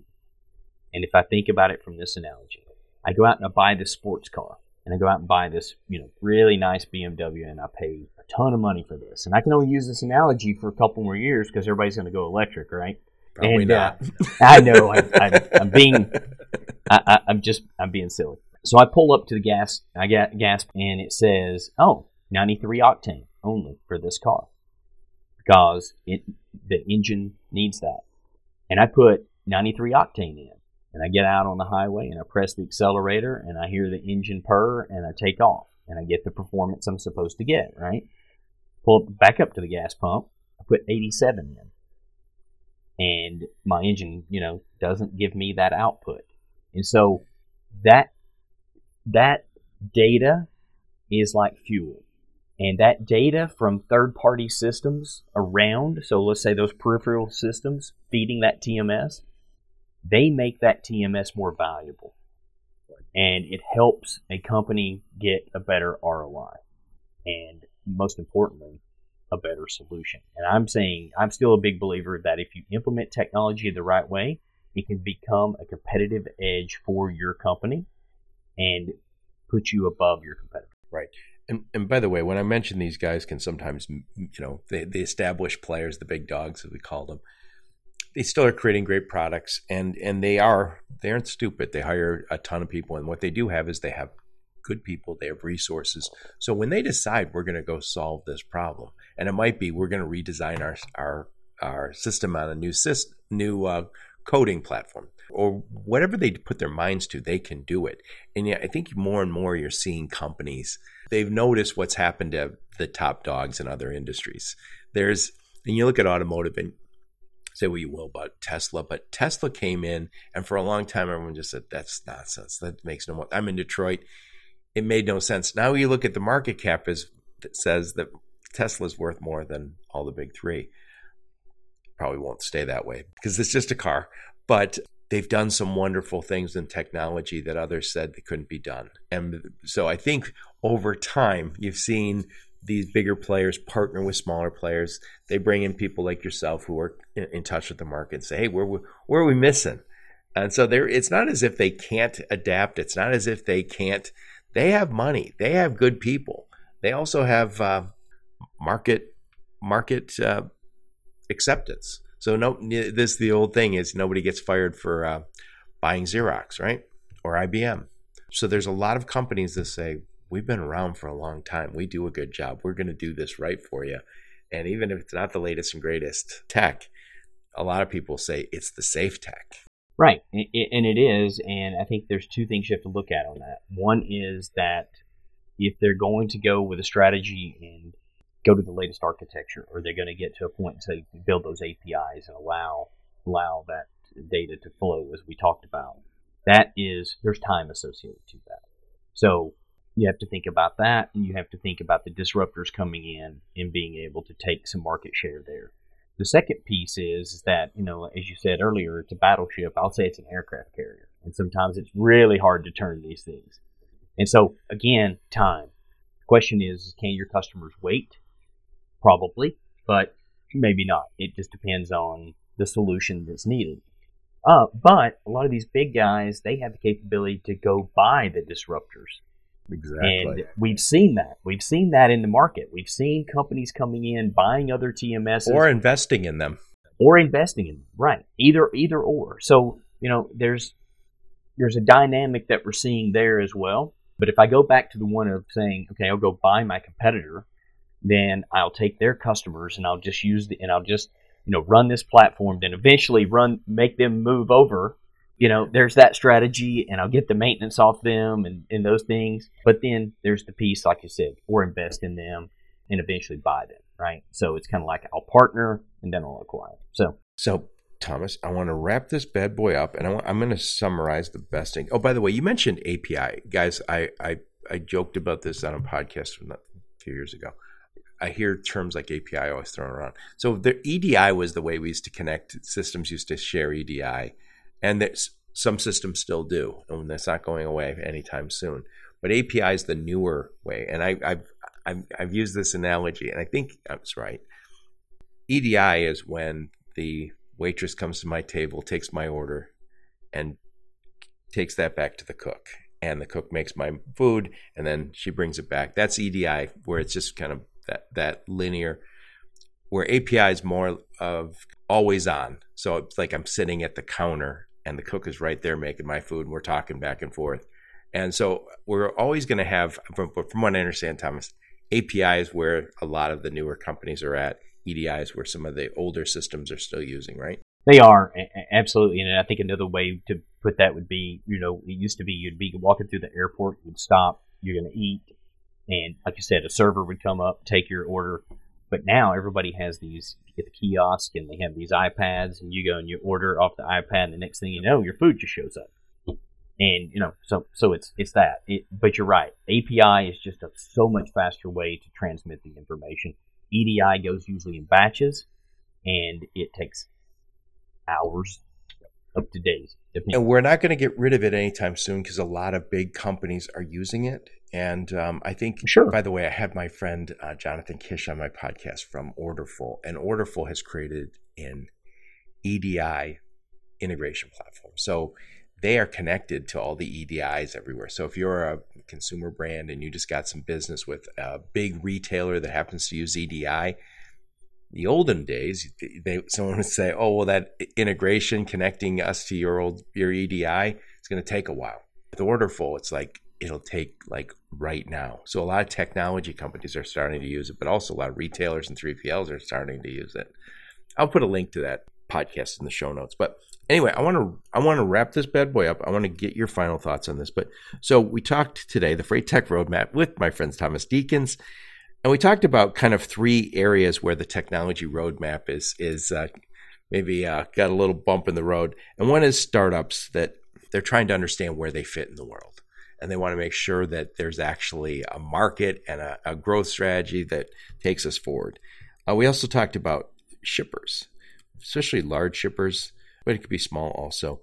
And if I think about it from this analogy, I go out and I buy this sports car and I go out and buy this, you know, really nice BMW and I pay a ton of money for this. And I can only use this analogy for a couple more years because everybody's going to go electric, right? Probably and, not. Uh, I know. I, am being, I, am just, I'm being silly. So I pull up to the gas, I get gas, and it says, oh, 93 octane only for this car because it, the engine needs that. And I put 93 octane in and I get out on the highway and I press the accelerator and I hear the engine purr and I take off and I get the performance I'm supposed to get, right? Pull back up to the gas pump, I put 87 in. And my engine, you know, doesn't give me that output. And so that that data is like fuel. And that data from third party systems around, so let's say those peripheral systems feeding that TMS, they make that TMS more valuable. And it helps a company get a better ROI. And most importantly, a better solution. And I'm saying, I'm still a big believer that if you implement technology the right way, it can become a competitive edge for your company and put you above your competitor. Right. And, and by the way, when I mention these guys can sometimes, you know, the, the established players, the big dogs, as we call them, they still are creating great products and, and they are, they aren't stupid. They hire a ton of people. And what they do have is they have good people, they have resources. So when they decide we're going to go solve this problem, and it might be we're going to redesign our, our, our system on a new system, new uh, coding platform or whatever they put their minds to, they can do it. And yeah, I think more and more you're seeing companies, they've noticed what's happened to the top dogs in other industries. There's, and you look at automotive and say what you will about Tesla, but Tesla came in and for a long time everyone just said, that's nonsense. That makes no more. I'm in Detroit. It made no sense. Now you look at the market cap is that says that Tesla's worth more than all the big three probably won't stay that way because it's just a car. But they've done some wonderful things in technology that others said they couldn't be done. And so I think over time, you've seen these bigger players partner with smaller players. They bring in people like yourself who are in, in touch with the market and say, hey, where, where are we missing? And so there, it's not as if they can't adapt. It's not as if they can't. They have money. They have good people. They also have uh, market market uh, acceptance. So no, this the old thing is nobody gets fired for uh, buying Xerox, right, or IBM. So there's a lot of companies that say we've been around for a long time. We do a good job. We're going to do this right for you. And even if it's not the latest and greatest tech, a lot of people say it's the safe tech. Right, and it is. And I think there's two things you have to look at on that. One is that if they're going to go with a strategy and go to the latest architecture, or they're going to get to a point and say build those APIs and allow allow that data to flow as we talked about. That is there's time associated to that. So you have to think about that, and you have to think about the disruptors coming in and being able to take some market share there. The second piece is that, you know, as you said earlier, it's a battleship. I'll say it's an aircraft carrier. And sometimes it's really hard to turn these things. And so, again, time. The question is, can your customers wait Probably, but maybe not. It just depends on the solution that's needed. Uh, but a lot of these big guys, they have the capability to go buy the disruptors. Exactly. And we've seen that. We've seen that in the market. We've seen companies coming in, buying other TMSs. Or investing in them. Or investing in them. Right. Either either or. So, you know, there's there's a dynamic that we're seeing there as well. But if I go back to the one of saying, okay, I'll go buy my competitor, then I'll take their customers and I'll just use the and I'll just you know run this platform. Then eventually run make them move over. You know, there's that strategy, and I'll get the maintenance off them and, and those things. But then there's the piece, like you said, or invest in them and eventually buy them. Right. So it's kind of like I'll partner and then I'll acquire. So so Thomas, I want to wrap this bad boy up, and I am going to summarize the best thing. Oh, by the way, you mentioned API, guys. I I, I joked about this on a podcast from a few years ago. I hear terms like API always thrown around. So the EDI was the way we used to connect. Systems used to share EDI, and there's, some systems still do, and that's not going away anytime soon. But API is the newer way, and I, have I've I've used this analogy, and I think that's right. EDI is when the waitress comes to my table, takes my order, and takes that back to the cook. And the cook makes my food, and then she brings it back. That's EDI, where it's just kind of that that linear where API is more of always on. So it's like I'm sitting at the counter and the cook is right there making my food and we're talking back and forth. And so we're always going to have, from, from what I understand, Thomas, API is where a lot of the newer companies are at. EDI is where some of the older systems are still using, right? They are absolutely, and I think another way to put that would be, you know, it used to be you'd be walking through the airport, you'd stop, you're going to eat, and like you said, a server would come up, take your order. But now everybody has these, get the kiosk and they have these iPads and you go and you order off the iPad and the next thing you know, your food just shows up. And you know, so so it's it's that. It, but you're right. API is just a so much faster way to transmit the information. EDI goes usually in batches, and it takes hours up to days. And we're not going to get rid of it anytime soon because a lot of big companies are using it. And um, I think, sure. by the way, I had my friend uh, Jonathan Kish on my podcast from Orderful, and Orderful has created an EDI integration platform. So they are connected to all the EDIs everywhere. So if you're a consumer brand and you just got some business with a big retailer that happens to use EDI, the olden days, they someone would say, "Oh, well, that integration connecting us to your old your EDI is going to take a while." With Orderful, it's like it'll take like right now. So a lot of technology companies are starting to use it, but also a lot of retailers and 3PLs are starting to use it. I'll put a link to that podcast in the show notes. But anyway, I want to I want to wrap this bad boy up. I want to get your final thoughts on this. But so we talked today the Freight Tech Roadmap with my friends Thomas Deakins and we talked about kind of three areas where the technology roadmap is is uh, maybe uh, got a little bump in the road. And one is startups that they're trying to understand where they fit in the world, and they want to make sure that there's actually a market and a, a growth strategy that takes us forward. Uh, we also talked about shippers, especially large shippers, but it could be small also.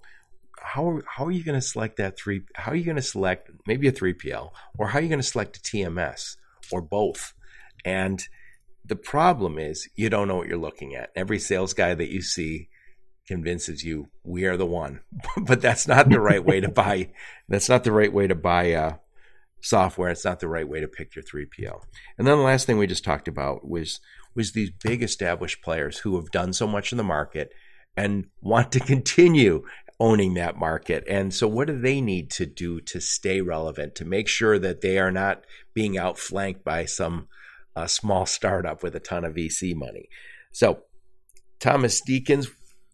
How, how are you going to select that three? How are you going to select maybe a 3PL or how are you going to select a TMS or both? And the problem is you don't know what you're looking at. Every sales guy that you see convinces you we are the one, but that's not the right way to buy. That's not the right way to buy uh, software. It's not the right way to pick your 3PL. And then the last thing we just talked about was was these big established players who have done so much in the market and want to continue owning that market. And so, what do they need to do to stay relevant, to make sure that they are not being outflanked by some a small startup with a ton of VC money. So, Thomas Deakins,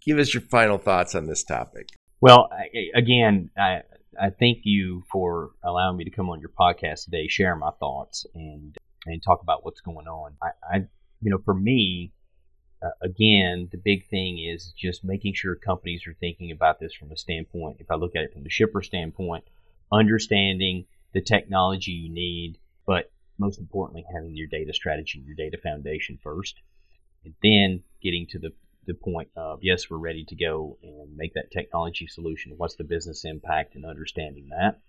give us your final thoughts on this topic. Well, again, I, I thank you for allowing me to come on your podcast today, share my thoughts, and and talk about what's going on. I, I you know, for me, uh, again, the big thing is just making sure companies are thinking about this from a standpoint. If I look at it from the shipper standpoint, understanding the technology you need, but most importantly, having your data strategy, your data foundation first, and then getting to the, the point of, yes, we're ready to go and make that technology solution. What's the business impact and understanding that?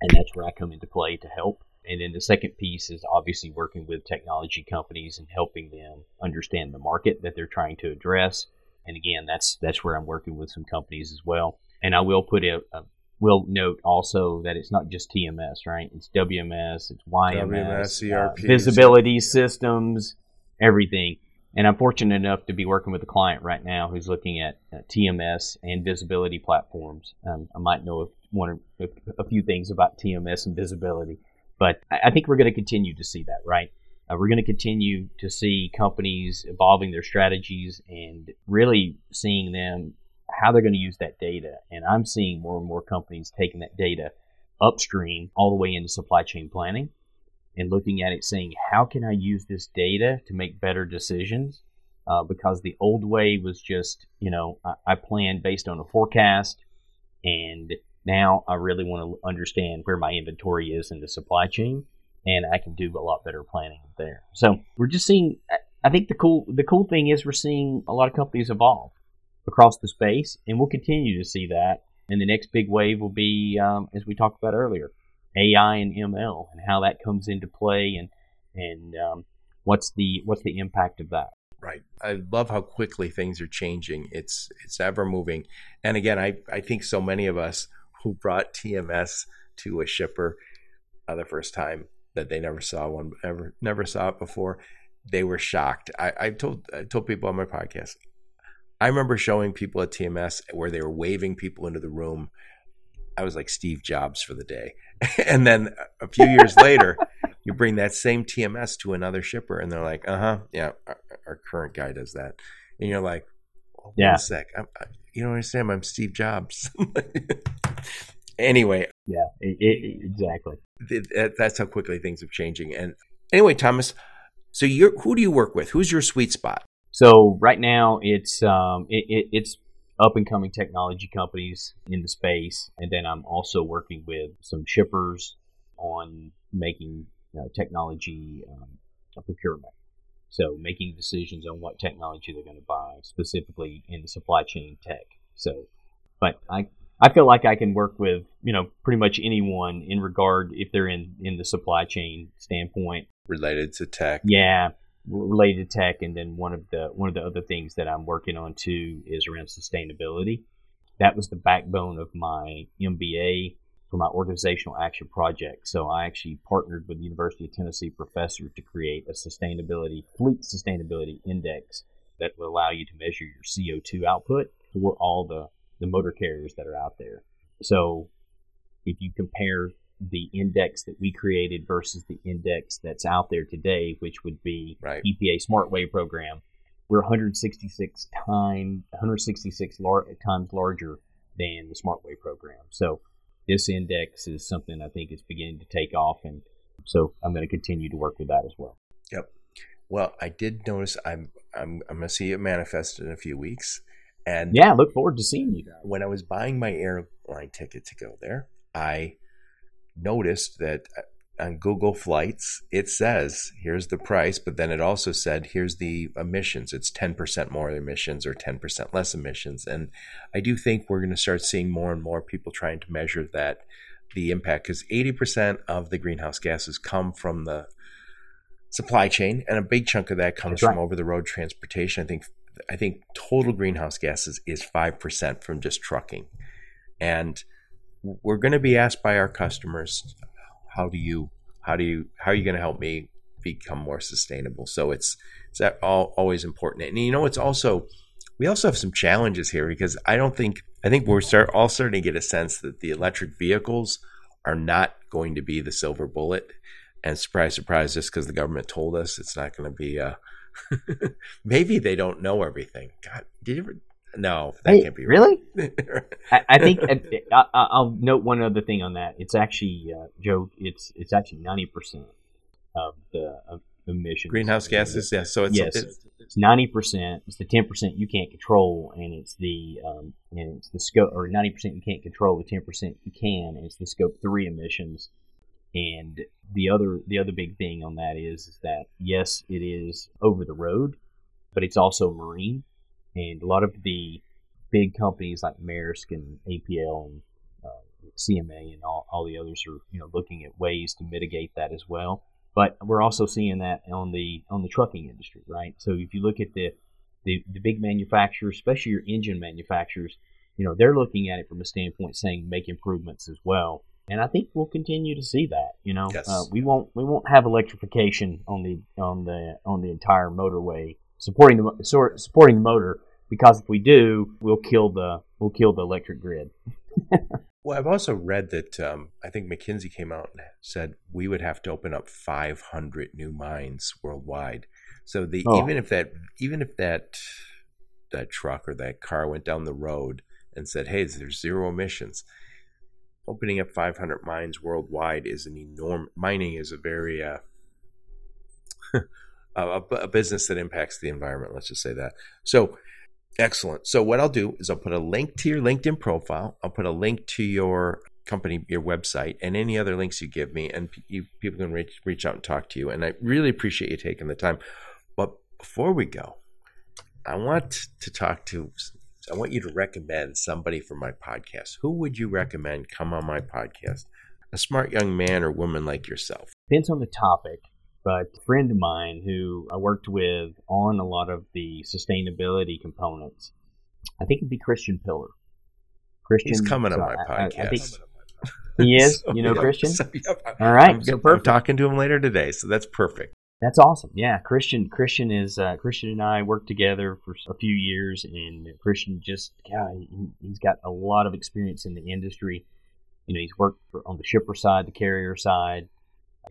And that's where I come into play to help. And then the second piece is obviously working with technology companies and helping them understand the market that they're trying to address. And again, that's that's where I'm working with some companies as well. And I will put a, a We'll note also that it's not just TMS, right? It's WMS, it's YMS, WMS, uh, visibility systems, everything. And I'm fortunate enough to be working with a client right now who's looking at uh, TMS and visibility platforms. Um, I might know one or a few things about TMS and visibility, but I think we're going to continue to see that, right? Uh, we're going to continue to see companies evolving their strategies and really seeing them how they're going to use that data. And I'm seeing more and more companies taking that data upstream all the way into supply chain planning and looking at it saying, how can I use this data to make better decisions? Uh, because the old way was just, you know, I, I planned based on a forecast and now I really want to understand where my inventory is in the supply chain and I can do a lot better planning there. So we're just seeing I think the cool the cool thing is we're seeing a lot of companies evolve across the space, and we'll continue to see that. And the next big wave will be, um, as we talked about earlier, AI and ML, and how that comes into play, and and um, what's the what's the impact of that. Right. I love how quickly things are changing. It's it's ever moving. And again, I, I think so many of us who brought TMS to a shipper uh, the first time that they never saw one ever never saw it before, they were shocked. I, I told I told people on my podcast, I remember showing people at TMS where they were waving people into the room. I was like Steve Jobs for the day. and then a few years later, you bring that same TMS to another shipper, and they're like, "Uh huh, yeah, our, our, current guy does that," and you're like, oh, "Yeah, a sec, I'm, I, you don't understand? I'm Steve Jobs." anyway, yeah, it, it, exactly. that's how quickly things are changing. And anyway, Thomas, so you're who do you work with? Who's your sweet spot? So right now it's um, it, it, it's up and coming technology companies in the space. And then I'm also working with some shippers on making you know, technology um, procurement. So making decisions on what technology they're going to buy, specifically in the supply chain tech. So, but I I feel like I can work with you know pretty much anyone in regard if they're in in the supply chain standpoint related to tech. Yeah, related tech, and then one of the one of the other things that I'm working on too is around sustainability. That was the backbone of my MBA for my organizational action project. So I actually partnered with the University of Tennessee professor to create a sustainability fleet sustainability index that will allow you to measure your CO2 output for all the, the motor carriers that are out there. So if you compare the index that we created versus the index that's out there today, which would be right. EPA SmartWay program, we're 166 times 166 lar- times larger than the SmartWay program. So this index is something I think is beginning to take off, and so I'm going to continue to work with that as well. Yep. Well, I did notice I'm I'm I'm going to see it manifest in a few weeks, and yeah, look forward to seeing you. When I was buying my airline ticket to go there, I noticed that uh, on Google Flights, it says here's the price, but then it also said here's the emissions. It's 10% more emissions or 10% less emissions. And I do think we're going to start seeing more and more people trying to measure that the impact because 80% of the greenhouse gases come from the supply chain, and a big chunk of that comes from over the road transportation. I think I think total greenhouse gases is five percent from just trucking, and we're going to be asked by our customers how do you how do you how are you going to help me become more sustainable? So it's it's that all, always important. And you know it's also we also have some challenges here because i don't think i think we're start all starting to get a sense that the electric vehicles are not going to be the silver bullet. And surprise surprise just because the government told us it's not going to be uh maybe they don't know everything. God did you ever no, that hey, can't be right. really. I, I, think I, will note one other thing on that. It's actually uh, Joe. It's it's actually ninety percent of the of emissions. Greenhouse gases. Yeah. So it's yes, it's ninety percent. It's the ten percent you can't control, and it's the um, and it's the scope or ninety percent you can't control. The ten percent you can. And it's the scope three emissions. And the other the other big thing on that is, is that yes, it is over the road, but it's also marine and a lot of the big companies like Maersk and APL and uh, CMA and all, all the others are you know looking at ways to mitigate that as well. But we're also seeing that on the on the trucking industry, right? So if you look at the the, the big manufacturers, especially your engine manufacturers, you know they're looking at it from a standpoint saying make improvements as well. And I think we'll continue to see that. You know, yes. uh, we won't we won't have electrification on the on the on the entire motorway supporting the supporting the motor because if we do, we'll kill the we'll kill the electric grid. well, I've also read that um, I think McKinsey came out and said we would have to open up 500 new mines worldwide. So the oh. even if that even if that that truck or that car went down the road and said, "Hey, there's zero emissions," opening up 500 mines worldwide is an enormous. Mining is a very uh, a, a, business that impacts the environment. Let's just say that. So Excellent. So what I'll do is I'll put a link to your LinkedIn profile. I'll put a link to your company, your website, and any other links you give me, and you, people can reach reach out and talk to you. And I really appreciate you taking the time. But before we go, I want to talk to. I want you to recommend somebody for my podcast. Who would you recommend come on my podcast? A smart young man or woman like yourself. Depends on the topic but a friend of mine who I worked with on a lot of the sustainability components, I think it'd be Christian Pillar. Christian, he's coming so on my podcast. I, I think he is. so, you know, yeah, Christian. So, yeah, All right, I'm, so perfect. I'm talking to him later today, so that's perfect. That's awesome. Yeah, Christian. Christian is uh, Christian and I worked together for a few years, and Christian just yeah, he, has got a lot of experience in the industry. You know, he's worked for, on the shipper side, the carrier side,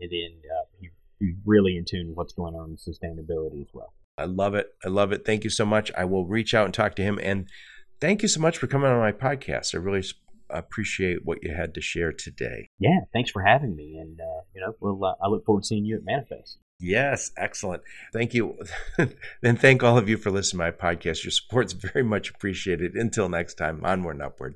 and then uh, he be really in tune with what's going on in sustainability as well. I love it. I love it. Thank you so much. I will reach out and talk to him. And thank you so much for coming on my podcast. I really appreciate what you had to share today. Yeah, thanks for having me. And uh, you know, we'll, uh, I look forward to seeing you at Manifest. Yes, excellent. Thank you. and thank all of you for listening to my podcast. Your support's very much appreciated. Until next time, onward and upward.